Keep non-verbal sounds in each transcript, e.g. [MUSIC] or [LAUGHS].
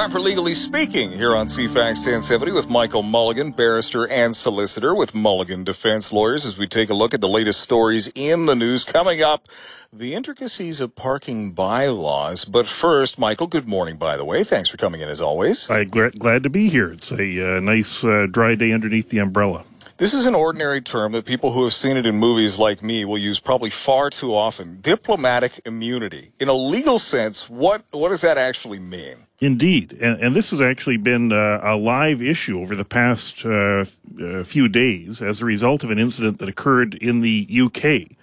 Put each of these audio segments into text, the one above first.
Time for Legally Speaking here on CFAX 1070 with Michael Mulligan, barrister and solicitor with Mulligan Defense Lawyers as we take a look at the latest stories in the news. Coming up, the intricacies of parking bylaws. But first, Michael, good morning, by the way. Thanks for coming in as always. I'm glad to be here. It's a uh, nice uh, dry day underneath the umbrella. This is an ordinary term that people who have seen it in movies like me will use probably far too often. Diplomatic immunity. In a legal sense, what, what does that actually mean? Indeed. And, and this has actually been uh, a live issue over the past uh, uh few days as a result of an incident that occurred in the UK.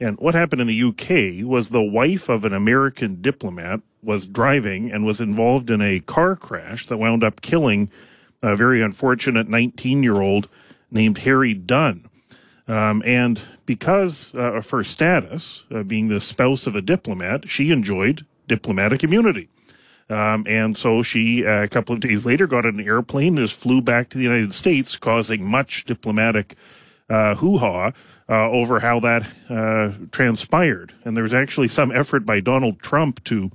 And what happened in the UK was the wife of an American diplomat was driving and was involved in a car crash that wound up killing a very unfortunate 19 year old named Harry Dunn. Um, and because uh, of her status, uh, being the spouse of a diplomat, she enjoyed diplomatic immunity. Um, and so she, uh, a couple of days later, got on an airplane and just flew back to the United States, causing much diplomatic uh, hoo ha uh, over how that uh, transpired. And there was actually some effort by Donald Trump to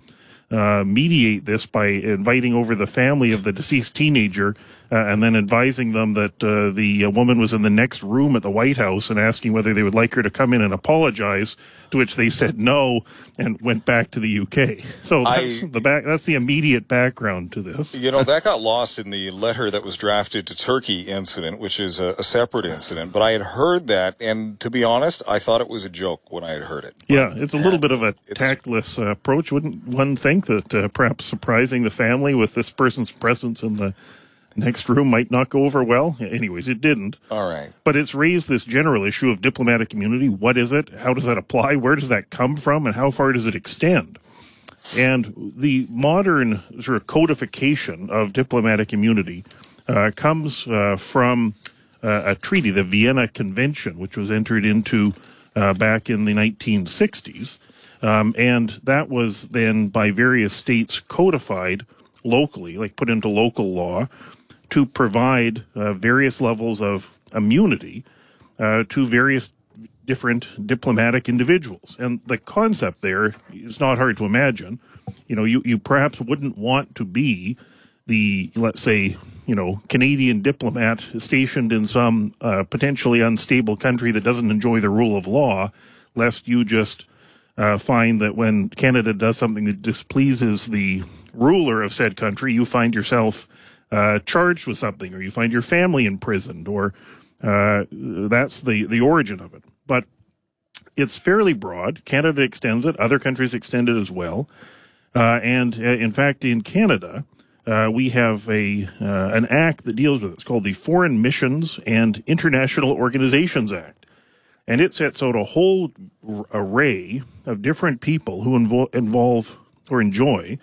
mediate this by inviting over the family of the deceased teenager uh, and then advising them that uh, the uh, woman was in the next room at the White House and asking whether they would like her to come in and apologize. To which they said no and went back to the UK. [LAUGHS] So that's I, the back. That's the immediate background to this. You know that got lost in the letter that was drafted to Turkey incident, which is a, a separate incident. But I had heard that, and to be honest, I thought it was a joke when I had heard it. But, yeah, it's a little bit of a tactless uh, approach. Wouldn't one think that uh, perhaps surprising the family with this person's presence in the next room might not go over well. Anyways, it didn't. All right. But it's raised this general issue of diplomatic immunity. What is it? How does that apply? Where does that come from? And how far does it extend? And the modern sort of codification of diplomatic immunity uh, comes uh, from uh, a treaty, the Vienna Convention, which was entered into uh, back in the 1960s. Um, and that was then by various states codified locally, like put into local law to provide uh, various levels of immunity uh, to various different diplomatic individuals. And the concept there is not hard to imagine. You know, you, you perhaps wouldn't want to be the, let's say, you know, Canadian diplomat stationed in some uh, potentially unstable country that doesn't enjoy the rule of law, lest you just uh, find that when Canada does something that displeases the ruler of said country, you find yourself uh, charged with something, or you find your family imprisoned, or uh, that's the the origin of it. But it's fairly broad. Canada extends it; other countries extend it as well. Uh, and uh, in fact, in Canada, uh, we have a uh, an act that deals with it. It's called the Foreign Missions and International Organizations Act, and it sets out a whole array of different people who invo- involve or enjoy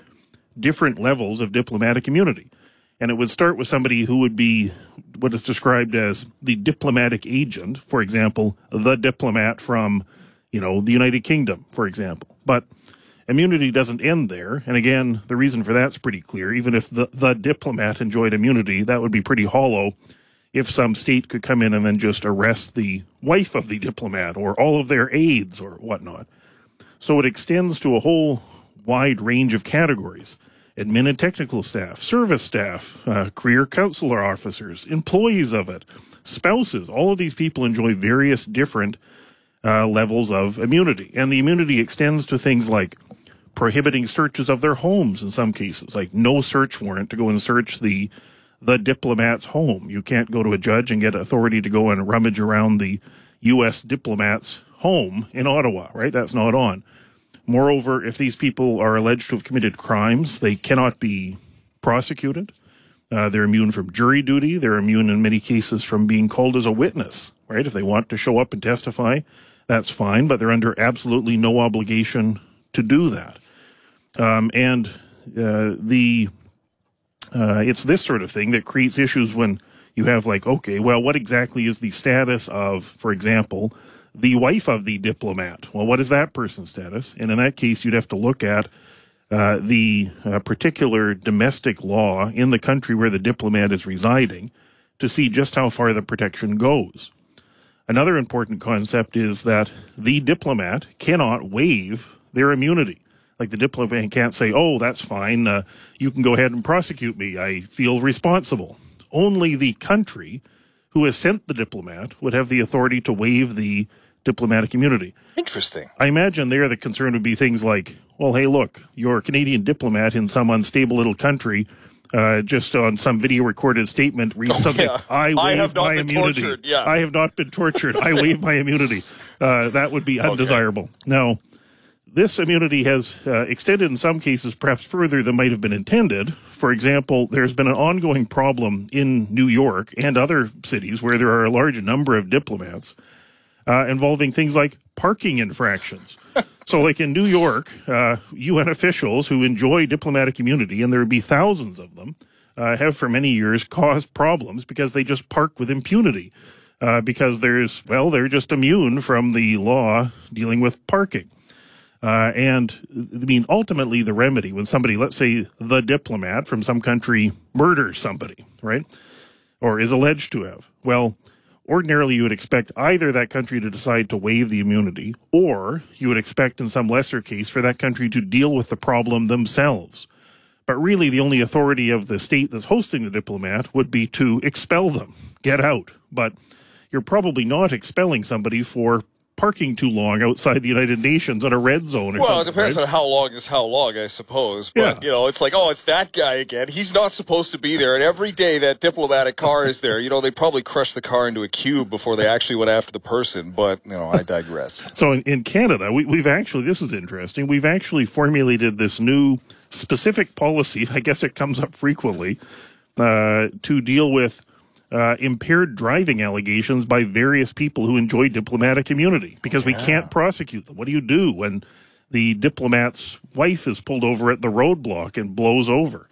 different levels of diplomatic immunity and it would start with somebody who would be what is described as the diplomatic agent, for example, the diplomat from, you know, the United Kingdom, for example. But immunity doesn't end there. And again, the reason for that's pretty clear. Even if the, the diplomat enjoyed immunity, that would be pretty hollow if some state could come in and then just arrest the wife of the diplomat or all of their aides or whatnot. So it extends to a whole wide range of categories admin and technical staff, service staff, uh, career consular officers, employees of it, spouses. All of these people enjoy various different uh, levels of immunity. And the immunity extends to things like prohibiting searches of their homes in some cases, like no search warrant to go and search the the diplomat's home. You can't go to a judge and get authority to go and rummage around the U.S. diplomat's home in Ottawa, right? That's not on. Moreover, if these people are alleged to have committed crimes, they cannot be prosecuted. Uh, they're immune from jury duty. They're immune in many cases from being called as a witness, right? If they want to show up and testify, that's fine, but they're under absolutely no obligation to do that. Um, and uh, the uh, it's this sort of thing that creates issues when you have like, okay, well, what exactly is the status of, for example, the wife of the diplomat. Well, what is that person's status? And in that case, you'd have to look at uh, the uh, particular domestic law in the country where the diplomat is residing to see just how far the protection goes. Another important concept is that the diplomat cannot waive their immunity. Like the diplomat can't say, "Oh, that's fine. Uh, you can go ahead and prosecute me. I feel responsible." Only the country who has sent the diplomat would have the authority to waive the diplomatic immunity. Interesting. I imagine there the concern would be things like, well, hey, look, you're a Canadian diplomat in some unstable little country. Uh, just on some video recorded statement reads Oh, something. yeah. I waive I have not my been immunity. tortured, yeah. I have not been tortured. I waive my immunity. Uh, that would be undesirable. Now, this immunity has uh, extended in some cases perhaps further than might have been intended. For example, there's been an ongoing problem in New York and other cities where there are a large number of diplomats uh, involving things like parking infractions. [LAUGHS] so, like in New York, uh, UN officials who enjoy diplomatic immunity, and there would be thousands of them, uh, have for many years caused problems because they just park with impunity. Uh, because there's, well, they're just immune from the law dealing with parking. Uh, and I mean, ultimately, the remedy when somebody, let's say the diplomat from some country, murders somebody, right? Or is alleged to have. Well, ordinarily you would expect either that country to decide to waive the immunity, or you would expect in some lesser case for that country to deal with the problem themselves. But really, the only authority of the state that's hosting the diplomat would be to expel them, get out. But you're probably not expelling somebody for parking too long outside the United Nations on a red zone or Well, it depends right? on how long is how long, I suppose. But, Yeah. you know, it's like, oh, it's that guy again. He's not supposed to be there. And every day that diplomatic car is there, you know, they probably crushed the car into a cube before they actually went after the person. But, you know, I digress. [LAUGHS] So in, in Canada, we, we've actually, this is interesting, we've actually formulated this new specific policy. [LAUGHS] I guess it comes up frequently uh, to deal with uh, impaired driving allegations by various people who enjoy diplomatic immunity because we can't prosecute them. What do you do when the diplomat's wife is pulled over at the roadblock and blows over?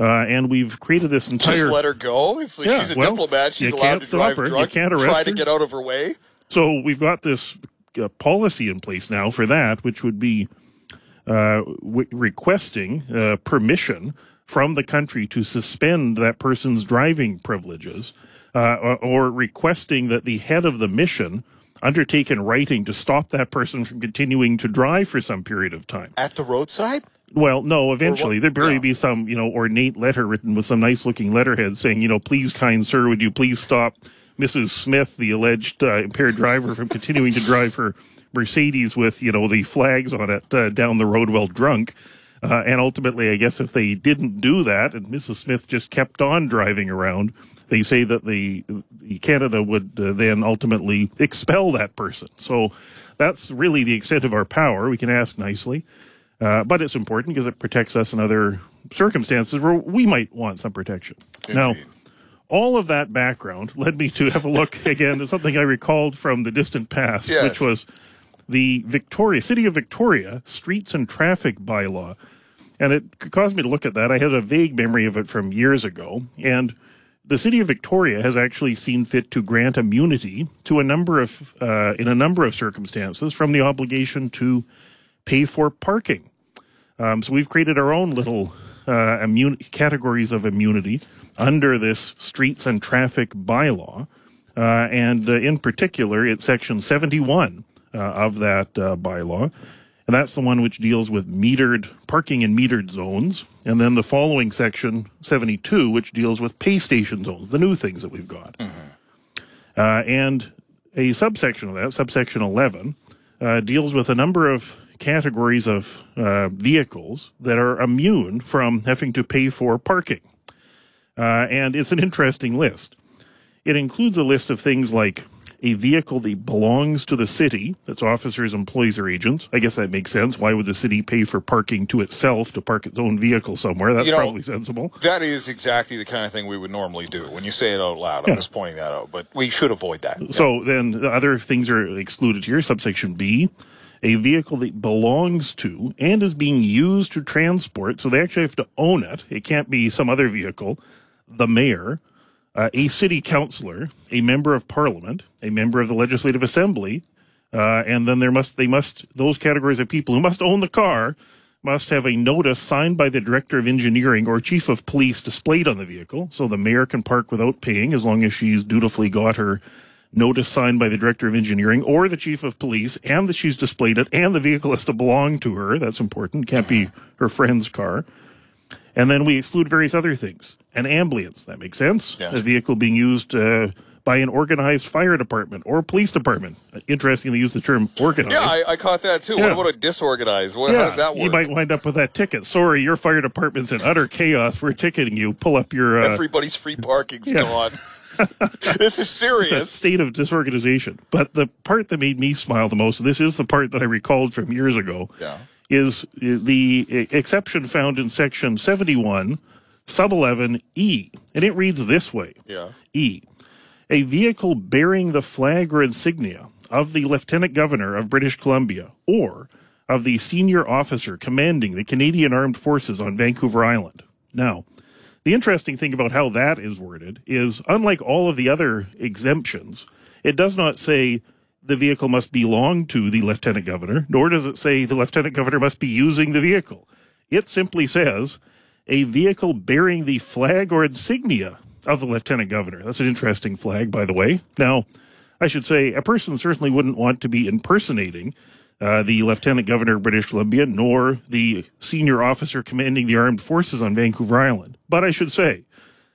Uh, and we've created this entire. Just let her go. It's like Yeah, she's a well, diplomat. She's allowed to drive her. You can't arrest try to get out of her way. So we've got this uh, policy in place now for that, which would be uh, w- requesting uh, permission from the country to suspend that person's driving privileges, uh, or, or requesting that the head of the mission undertake in writing to stop that person from continuing to drive for some period of time. At the roadside? Well, no, eventually there'd probably yeah. be some, you know, ornate letter written with some nice looking letterhead saying, you know, please, kind sir, would you please stop Mrs. Smith, the alleged uh, impaired driver, from continuing to drive her Mercedes with, you know, the flags on it uh, down the road while drunk. Uh, and ultimately, I guess if they didn't do that and Mrs. Smith just kept on driving around, they say that the, the Canada would uh, then ultimately expel that person. So that's really the extent of our power. We can ask nicely. Uh, but it's important because it protects us in other circumstances where we might want some protection. Now, all of that background led me to have a look [LAUGHS] again at something I recalled from the distant past, Yes. which was the Victoria, City of Victoria Streets and Traffic Bylaw. And it caused me to look at that. I had a vague memory of it from years ago. And the City of Victoria has actually seen fit to grant immunity to a number of, uh, in a number of circumstances from the obligation to pay for parking. Um, so we've created our own little uh, immun- categories of immunity under this streets and traffic bylaw. Uh, and uh, in particular, it's section 71 uh, of that uh, bylaw. And that's the one which deals with metered parking in metered zones. And then the following section, 72, which deals with pay station zones, the new things that we've got. Uh, and a subsection of that, subsection 11, uh, deals with a number of categories of uh, vehicles that are immune from having to pay for parking. Uh, and it's an interesting list. It includes a list of things like a vehicle that belongs to the city, that's officers, employees, or agents. I guess that makes sense. Why would the city pay for parking to itself to park its own vehicle somewhere? That's You know- probably sensible. That is exactly the kind of thing we would normally do. When you say it out loud, I'm just pointing that out. But we should avoid that. So then the other things are excluded here. Subsection B, a vehicle that belongs to and is being used to transport. So they actually have to own it. It can't be some other vehicle. The mayor, uh, a city councillor, a member of parliament, a member of the legislative assembly, uh, and then there must they must those categories of people who must own the car must have a notice signed by the director of engineering or chief of police displayed on the vehicle, so the mayor can park without paying as long as she's dutifully got her notice signed by the director of engineering or the chief of police and that she's displayed it and the vehicle has to belong to her. That's important. Can't be her friend's car. And then we exclude various other things. An ambulance. That makes sense. Yes. A vehicle being used uh, by an organized fire department or police department. Interesting they use the term organized. Yeah, I, I caught that too. Yeah. What about a disorganized? What, How does that work? You might wind up with that ticket. Sorry, your fire department's in utter chaos. We're ticketing you. Pull up your uh, Everybody's free parking's Yeah. gone. [LAUGHS] this is it's a serious. state of disorganization. But the part that made me smile the most, this is the part that I recalled from years ago, Yeah. Is uh, the uh, exception found in section 71, sub 11 E. And it reads this way Yeah. E. A vehicle bearing the flag or insignia of the Lieutenant Governor of British Columbia or of the senior officer commanding the Canadian Armed Forces on Vancouver Island. Now, the interesting thing about how that is worded is unlike all of the other exemptions, it does not say the vehicle must belong to the Lieutenant Governor, nor does it say the Lieutenant Governor must be using the vehicle. It simply says a vehicle bearing the flag or insignia of the Lieutenant Governor. That's an interesting flag, by the way. Now, I should say a person certainly wouldn't want to be impersonating uh, the Lieutenant Governor of British Columbia, nor the senior officer commanding the armed forces on Vancouver Island. But I should say,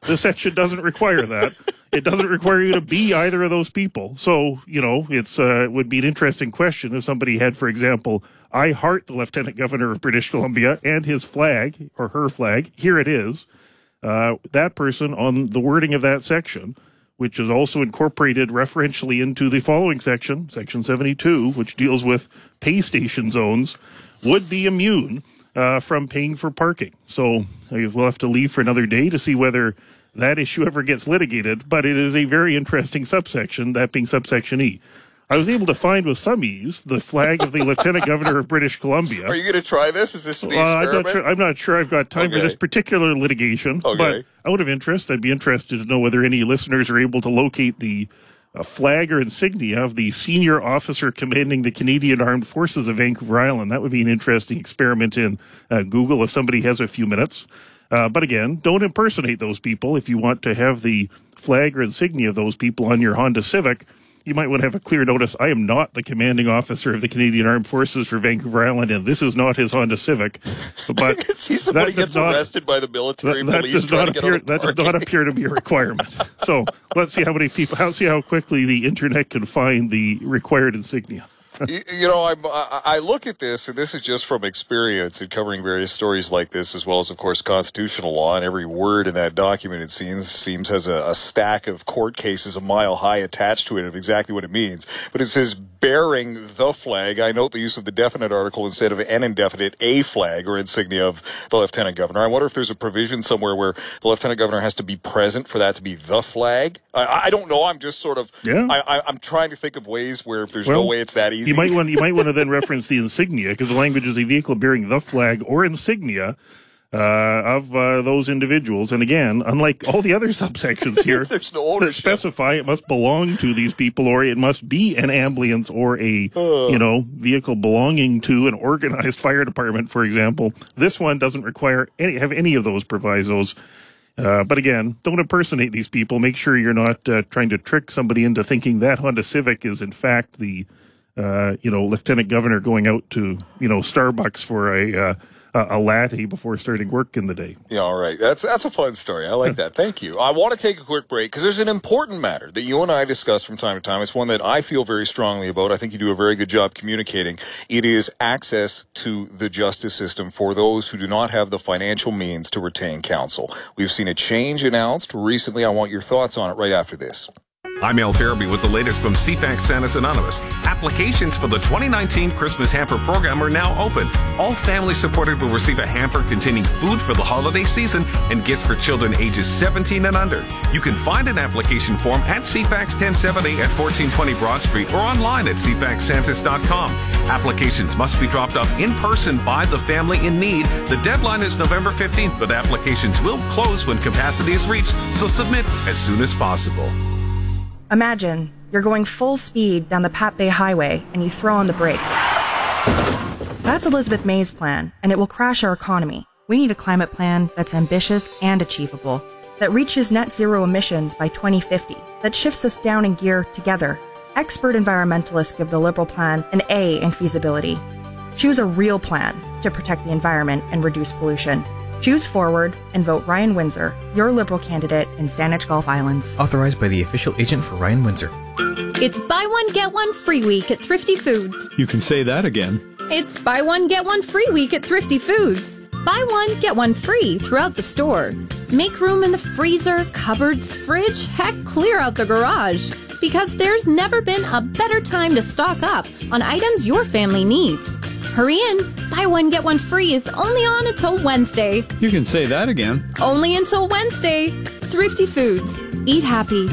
the section doesn't require that. It doesn't require you to be either of those people. So, you know, it's uh, it would be an interesting question if somebody had, for example, I heart the Lieutenant Governor of British Columbia and his flag or her flag. Here it is. Uh, that person on the wording of that section, which is also incorporated referentially into the following section, section 72, which deals with pay station zones, would be immune uh, from paying for parking. So we'll have to leave for another day to see whether that issue ever gets litigated, but it is a very interesting subsection, that being subsection E. I was able to find with some ease the flag of the [LAUGHS] Lieutenant Governor of British Columbia. Are you going to try this? Is this the I'm experiment? not sure. I'm not sure I've got time for this particular litigation. Okay. But out of interest, I'd be interested to know whether any listeners are able to locate the uh, flag or insignia of the senior officer commanding the Canadian Armed Forces of Vancouver Island. That would be an interesting experiment in uh, Google if somebody has a few minutes. Uh, but again, don't impersonate those people. If you want to have the flag or insignia of those people on your Honda Civic, you might want to have a clear notice. I am not the commanding officer of the Canadian Armed Forces for Vancouver Island, and this is not his Honda Civic. But [LAUGHS] See somebody gets not- arrested by the military that, that police does not appear. That does not appear to be a requirement. so let's see how many people. How see how quickly the internet can find the required insignia. You, know, I'm, I, I look at this, and this is just from experience in covering various stories like this, as well as, of course, constitutional law. And every word in that document, it seems, seems has a, a stack of court cases a mile high attached to it of exactly what it means. But it says bearing the flag. I note the use of the definite article instead of an indefinite a flag or insignia of the lieutenant governor. I wonder if there's a provision somewhere where the lieutenant governor has to be present for that to be the flag. I, I don't know. I'm just sort of. Yeah. I, I, I'm trying to think of ways where if there's Well, no way it's that easy. You might want you might want to then [LAUGHS] reference the insignia because the language is a vehicle bearing the flag or insignia of uh, those individuals. And again, unlike all the other [LAUGHS] subsections [LAUGHS] here, There's no that ownership. specify it must belong to these people or it must be an ambulance or a you know vehicle belonging to an organized [LAUGHS] fire department for example this one doesn't require any have any of those provisos uh, but again don't impersonate these people make sure you're not uh, trying to trick somebody into thinking that honda civic is in fact the uh, you know lieutenant governor going out to you know starbucks for a uh, a a latte before starting work in the day Yeah, all right. That's that's a fun story. I like [LAUGHS] that. Thank you. I want to take a quick break because there's an important matter that you and I discuss from time to time. It's one that I feel very strongly about. I think you do a very good job communicating. It is access to the justice system for those who do not have the financial means to retain counsel. We've seen a change announced recently. I want your thoughts on it right after this. I'm Al Farabee with the latest from CFAX Santa's Anonymous. Applications for the 2019 Christmas Hamper Program are now open. All families supported will receive a hamper containing food for the holiday season and gifts for children ages 17 and under. You can find an application form at CFAX 1070 at 1420 Broad Street or online at cfaxsantas.com. Applications must be dropped off in person by the family in need. The deadline is November 15th, but applications will close when capacity is reached, so submit as soon as possible. Imagine you're going full speed down the Pat Bay Highway and you throw on the brake. That's Elizabeth May's plan, and it will crash our economy. We need a climate plan that's ambitious and achievable. that reaches net zero emissions by 2050, that shifts us down in gear together. Expert environmentalists give the Liberal plan an A in feasibility. Choose a real plan to protect the environment and reduce pollution. Choose Forward and vote Ryan Windsor, your Liberal candidate in Saanich Gulf Islands. Authorized by the official agent for Ryan Windsor. It's buy one, get one free week at Thrifty Foods. You can say that again. It's buy one, get one free week at Thrifty Foods. Buy one, get one free throughout the store. Make room in the freezer, cupboards, fridge, heck, clear out the garage. Because there's never been a better time to stock up on items your family needs. Hurry in. Buy one, get one free is only on until Wednesday. You can say that again. Only until Wednesday. Thrifty Foods. Eat happy.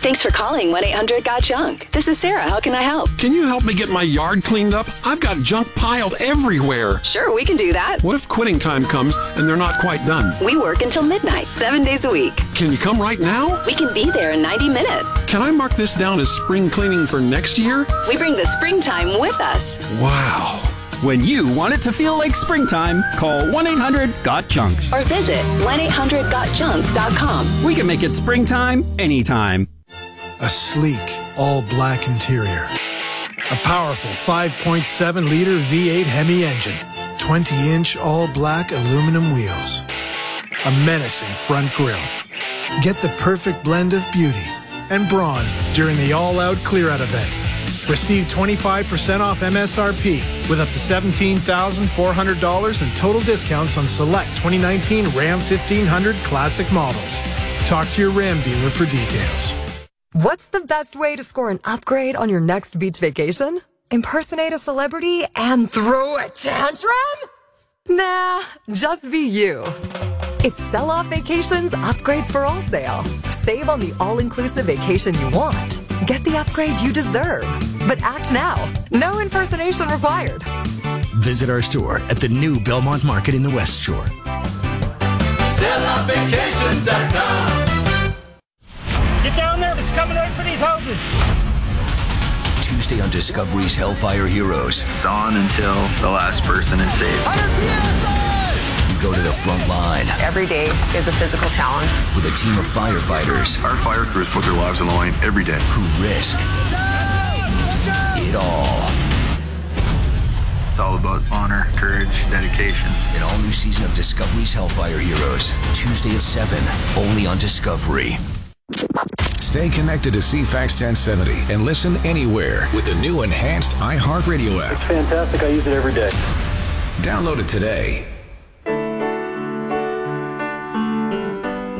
Thanks for calling 1 800 Got Junk. This is Sarah. How can I help? Can you help me get my yard cleaned up? I've got junk piled everywhere. Sure, we can do that. What if quitting time comes and they're not quite done? We work until midnight, seven days a week. Can you come right now? We can be there in 90 minutes. Can I mark this down as spring cleaning for next year? We bring the springtime with us. Wow. When you want it to feel like springtime, call 1 800 GOT JUNK. Or visit 1 800 GotJunk.com. We can make it springtime anytime. A sleek, all black interior. A powerful 5.7 liter V8 Hemi engine. 20 inch all black aluminum wheels. A menacing front grille. Get the perfect blend of beauty and brawn during the all out clear out event. Receive 25% off MSRP with up to $17,400 in total discounts on select 2019 Ram 1500 classic models. Talk to your Ram dealer for details. What's the best way to score an upgrade on your next beach vacation? Impersonate a celebrity and throw a tantrum? Nah, just be you. It's Sell Off Vacations Upgrades for All sale. Save on the all inclusive vacation you want. Get the upgrade you deserve. But act now. No impersonation required. Visit our store at the new Belmont Market in the West Shore. SellOffVacations.com. Get down there, it's coming out for these houses. Tuesday on Discovery's Hellfire Heroes. It's on until the last person is saved. We go to the front line. Every day is a physical challenge. With a team of firefighters. Our fire crews put their lives on the line every day. Who risk it all. It's all about honor, courage, dedication. An all new season of Discovery's Hellfire Heroes. Tuesday at 7, only on Discovery. Stay connected to CFAX 1070 and listen anywhere with the new enhanced iHeartRadio app. It's fantastic. I use it every day. Download it today.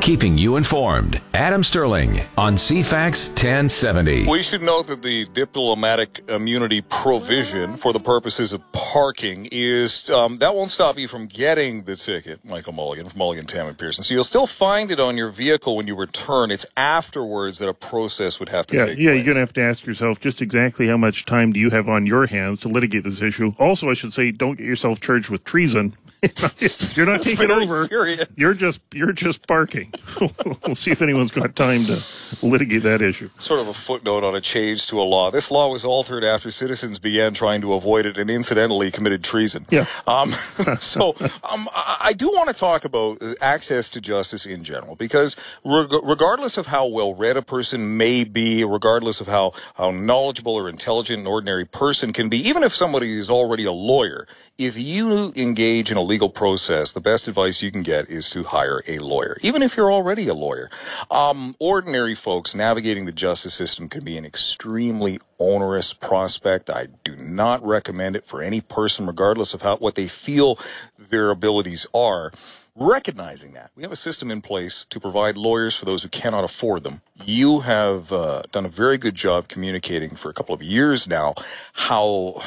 Keeping you informed. Adam Stirling on CFAX 1070. We should note that the diplomatic immunity provision for the purposes of parking is um, that won't stop you from getting the ticket, Michael Mulligan from Mulligan, Tam and Pearson. So you'll still find it on your vehicle when you return. It's afterwards that a process would have to yeah, take yeah, place. you're going to have to ask yourself just exactly how much time do you have on your hands to litigate this issue. Also, I should say, don't get yourself charged with treason. [LAUGHS] you're not taking over. serious. You're just you're just barking. [LAUGHS] we'll see if anyone's got time to litigate that issue. Sort of a footnote on a change to a law. This law was altered after citizens began trying to avoid it and incidentally committed treason. Yeah. Um, [LAUGHS] so um, I I do want to talk about uh, access to justice in general because reg- regardless of how well read a person may be, regardless of how, how knowledgeable or intelligent an ordinary person can be, even if somebody is already a lawyer, if you engage in a legal process, the best advice you can get is to hire a lawyer, even if you're already a lawyer. Um, ordinary folks navigating the justice system can be an extremely onerous prospect. I do not recommend it for any person, regardless of how what they feel their abilities are. Recognizing that we have a system in place to provide lawyers for those who cannot afford them. You have uh, done a very good job communicating for a couple of years now how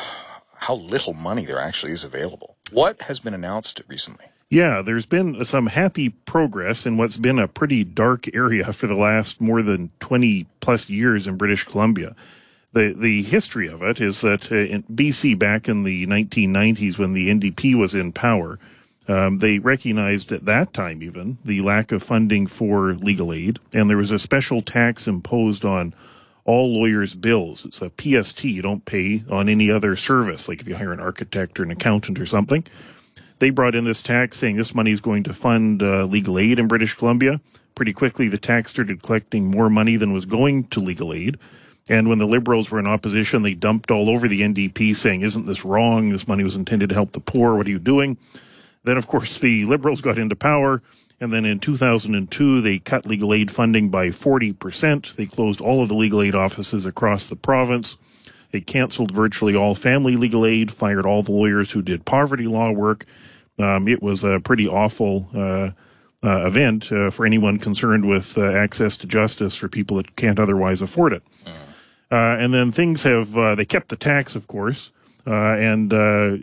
how little money there actually is available. What has been announced recently? Yeah, there's been some happy progress in what's been a pretty dark area for the last more than 20 plus years in British Columbia. The the history of it is that uh, in BC back in the 1990s when the NDP was in power, um, they recognized at that time even the lack of funding for legal aid, and there was a special tax imposed on all lawyers' bills. It's a PST you don't pay on any other service, like if you hire an architect or an accountant or something. they brought in this tax saying this money is going to fund uh, legal aid in British Columbia. Pretty quickly, the tax started collecting more money than was going to legal aid. And when the Liberals were in opposition, they dumped all over the NDP saying, Isn't this wrong? This money was intended to help the poor. What are you doing? Then, of course, the Liberals got into power. And then in 2002, they cut legal aid funding by 40%. They closed all of the legal aid offices across the province. They canceled virtually all family legal aid, fired all the lawyers who did poverty law work. Um, it was a pretty awful uh, uh, event uh, for anyone concerned with uh, access to justice for people that can't otherwise afford it. Uh, and then things have, uh, they kept the tax, of course, uh, and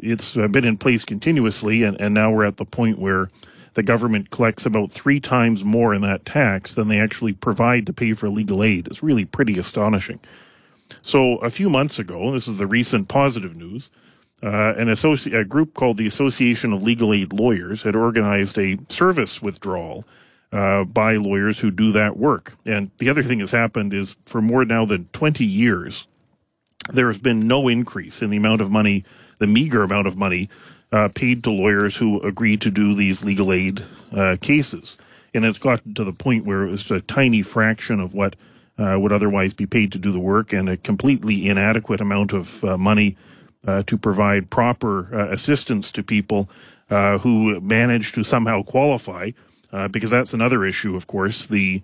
it's been in place continuously. And, and now we're at the point where the government collects about three times more in that tax than they actually provide to pay for legal aid. It's really pretty astonishing. So a few months ago, this is the recent positive news, uh, an associ- a group called the Association of Legal Aid Lawyers had organized a service withdrawal uh, by lawyers who do that work. And the other thing that's happened is for more now than 20 years, there has been no increase in the amount of money, the meager amount of money uh, paid to lawyers who agreed to do these legal aid uh, cases. And it's gotten to the point where it was a tiny fraction of what uh, would otherwise be paid to do the work and a completely inadequate amount of uh, money uh, to provide proper assistance to people who manage to somehow qualify uh, because that's another issue, of course. The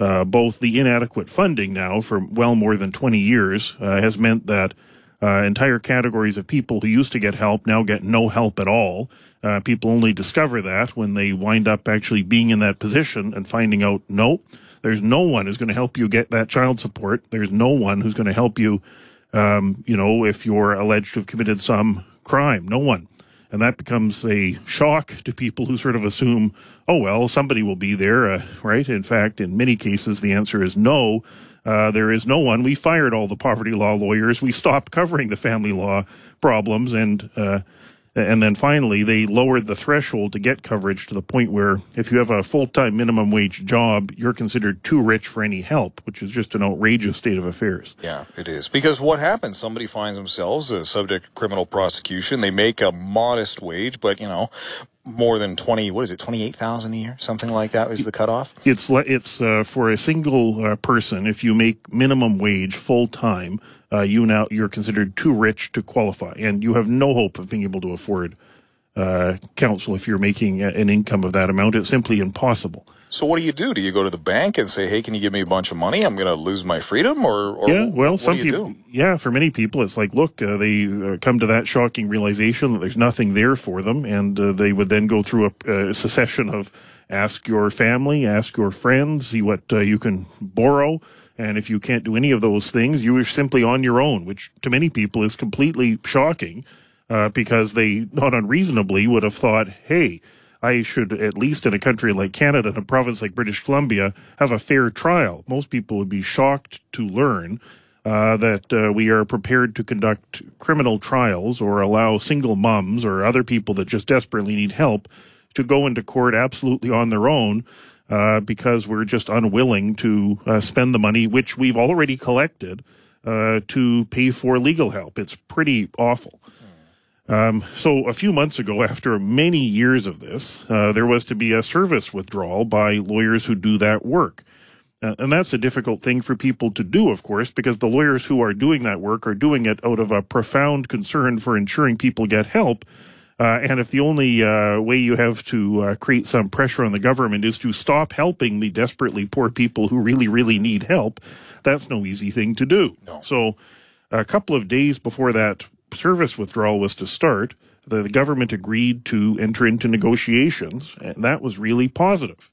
uh, both the inadequate funding now for well more than 20 years uh, has meant that uh, entire categories of people who used to get help now get no help at all. Uh, people only discover that when they wind up actually being in that position and finding out, no, there's no one who's going to help you get that child support. There's no one who's going to help you, um, you know, if you're alleged to have committed some crime. No one. And that becomes a shock to people who sort of assume, oh, well, somebody will be there, uh, right? In fact, in many cases, the answer is no. Uh, there is no one. We fired all the poverty law lawyers. We stopped covering the family law problems, and uh, and then finally, they lowered the threshold to get coverage to the point where if you have a full time minimum wage job, you're considered too rich for any help, which is just an outrageous state of affairs. Yeah, it is. Because what happens? Somebody finds themselves subject to criminal prosecution. They make a modest wage, but, you know, more than 20 what is it 28,000 a year something like that is the cutoff it's it's uh, for a single uh, person if you make minimum wage full time uh, you now you're considered too rich to qualify, and you have no hope of being able to afford uh, counsel if you're making an income of that amount. It's simply impossible. So what do you do? Do you go to the bank and say, "Hey, can you give me a bunch of money? I'm going to lose my freedom," or, or yeah, well, some people, do? yeah, for many people, it's like, look, uh, they uh, come to that shocking realization that there's nothing there for them, and uh, they would then go through a, a, succession of ask your family, ask your friends, see what uh, you can borrow. And if you can't do any of those things, you are simply on your own, which to many people is completely shocking uh, because they not unreasonably would have thought, hey, I should, at least in a country like Canada, in a province like British Columbia, have a fair trial. Most people would be shocked to learn uh, that uh, we are prepared to conduct criminal trials or allow single mums or other people that just desperately need help to go into court absolutely on their own uh, because we're just unwilling to uh, spend the money which we've already collected uh, to pay for legal help. It's pretty awful. Um, so a few months ago, after many years of this, uh, there was to be a service withdrawal by lawyers who do that work. Uh, and that's a difficult thing for people to do, of course, because the lawyers who are doing that work are doing it out of a profound concern for ensuring people get help uh, and if the only uh, way you have to uh, create some pressure on the government is to stop helping the desperately poor people who really, really need help, that's no easy thing to do. No. So, a couple of days before that service withdrawal was to start, the, the government agreed to enter into negotiations, and that was really positive.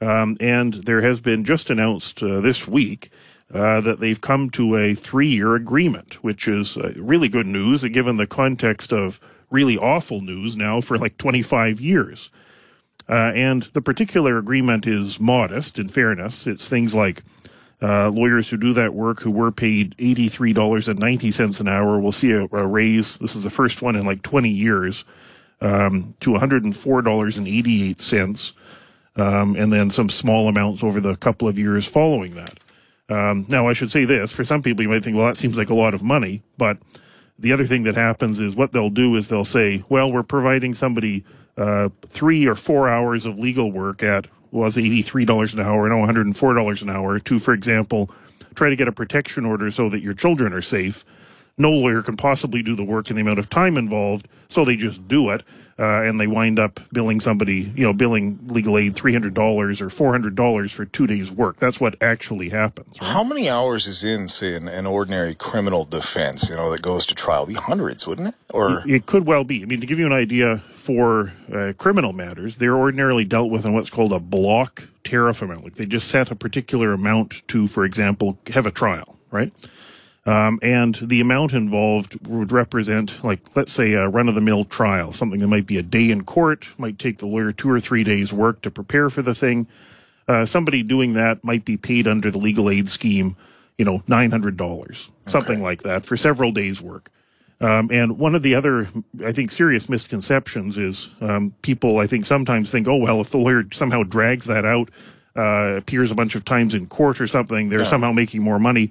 Um, and there has been just announced uh, this week uh, that they've come to a three year agreement, which is uh, really good news given the context of really awful news now for like 25 years. Uh, and the particular agreement is modest, in fairness. It's things like uh, lawyers who do that work who were paid $83.90 an hour will see a, a, raise. This is the first one in like 20 years um, to $104.88, um, and then some small amounts over the couple of years following that. Um, now, I should say this for some people, you might think, well, that seems like a lot of money, but the other thing that happens is what they'll do is they'll say, well, we're providing somebody uh, three or four hours of legal work at was $83 an hour, now $104 an hour to, for example, try to get a protection order so that your children are safe. No lawyer can possibly do the work in the amount of time involved, so they just do it uh, and they wind up billing somebody, you know, billing legal aid three hundred dollars or four hundred dollars for two days' work. That's what actually happens. Right? How many hours is in, say, an, an, ordinary criminal defense? You know, that goes to trial, It'd be hundreds, wouldn't it? Or it, it, could well be. I mean, to give you an idea, for uh, criminal matters, they're ordinarily dealt with in what's called a block tariff amount. Like they just set a particular amount to, for example, have a trial, right? Um, and the amount involved would represent, like, let's say a run of the mill trial, something that might be a day in court, might take the lawyer two or three days' work to prepare for the thing. Uh, somebody doing that might be paid under the legal aid scheme, you know, $900, okay. something like that, for several days' work. Um, and one of the other, I think, serious misconceptions is um, people, I think, sometimes think, oh, well, if the lawyer somehow drags that out, uh, appears a bunch of times in court or something, they're yeah. somehow making more money.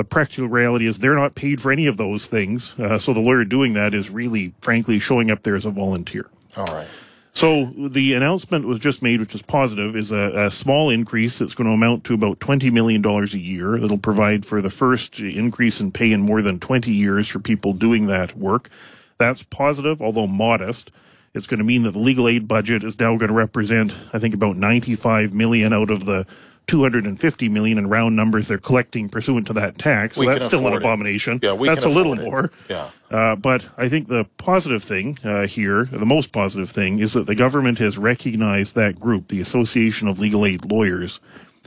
The practical reality is they're not paid for any of those things. Uh, so the lawyer doing that is really, frankly, showing up there as a volunteer. All right. So the announcement was just made, which is positive, is a, a small increase that's going to amount to about $20 million a year. It'll provide for the first increase in pay in more than 20 years for people doing that work. That's positive, although modest. It's going to mean that the legal aid budget is now going to represent, I think, about 95 million out of the 250 million in round numbers they're collecting pursuant to that tax. So we that's still an abomination. It. Yeah, we that's a little it. more. Yeah. Uh, but I think the positive thing uh, here, the most positive thing, is that the government has recognized that group, the Association of Legal Aid Lawyers,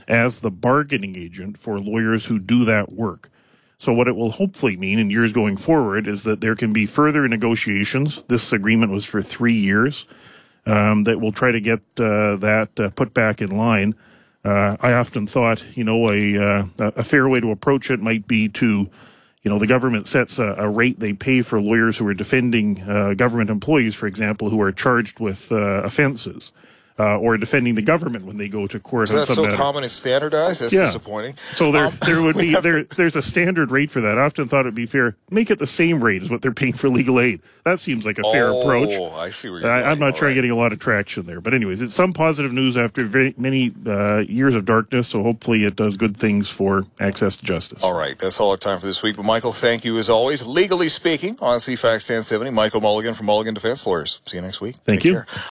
as the bargaining agent for lawyers who do that work. So what it will hopefully mean in years going forward is that there can be further negotiations. This agreement was for three years. Um, that will try to get uh, that uh, put back in line. Uh, I often thought, you know, a, uh, a fair way to approach it might be to, you know, the government sets a, a rate they pay for lawyers who are defending uh, government employees, for example, who are charged with uh, offenses uh, or defending the government when they go to court. Is that so matter. common and standardized? That's yeah. disappointing. So there, um, there would [LAUGHS] be there, to... there's a standard rate for that. I often thought it'd be fair. Make it the same rate as what they're paying for legal aid. That seems like a fair oh, approach. I see where you're I, am not sure right. getting a lot of traction there, but anyways, it's some positive news after very, many uh, years of darkness. So hopefully, it does good things for access to justice. All right, that's all our time for this week. But Michael, thank you as always. Legally speaking, on CFAX 1070, Michael Mulligan from Mulligan Defense Lawyers. See you next week. Thank Take you. Care.